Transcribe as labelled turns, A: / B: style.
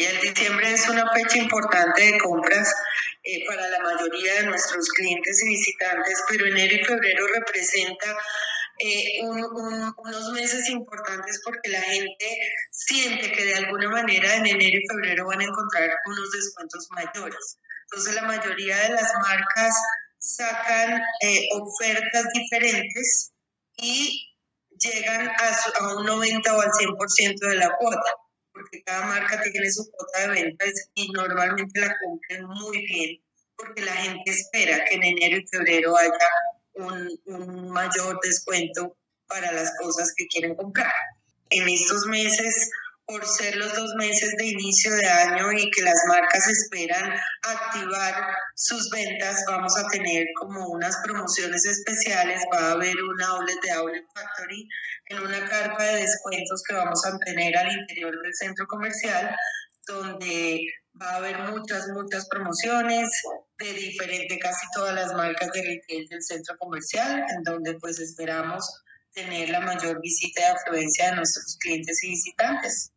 A: Y el diciembre es una fecha importante de compras eh, para la mayoría de nuestros clientes y visitantes, pero enero y febrero representa eh, unos meses importantes porque la gente siente que de alguna manera en enero y febrero van a encontrar unos descuentos mayores. Entonces la mayoría de las marcas sacan eh, ofertas diferentes y llegan a, a, un 90 o al 100% de la cuota, porque cada marca tiene su cuota de ventas y normalmente la cumplen muy bien, porque la gente espera que en enero y febrero haya un, un mayor descuento para las cosas que quieren comprar. En estos meses por ser los dos meses de inicio de año y que las marcas esperan activar sus ventas, vamos a tener como unas promociones especiales. Va a haber un outlet de Outlet Factory en una carpa de descuentos que vamos a tener al interior del centro comercial, donde va a haber muchas, muchas promociones de diferente, casi todas las marcas de retail del centro comercial, en donde pues esperamos tener la mayor visita y afluencia de nuestros clientes y visitantes.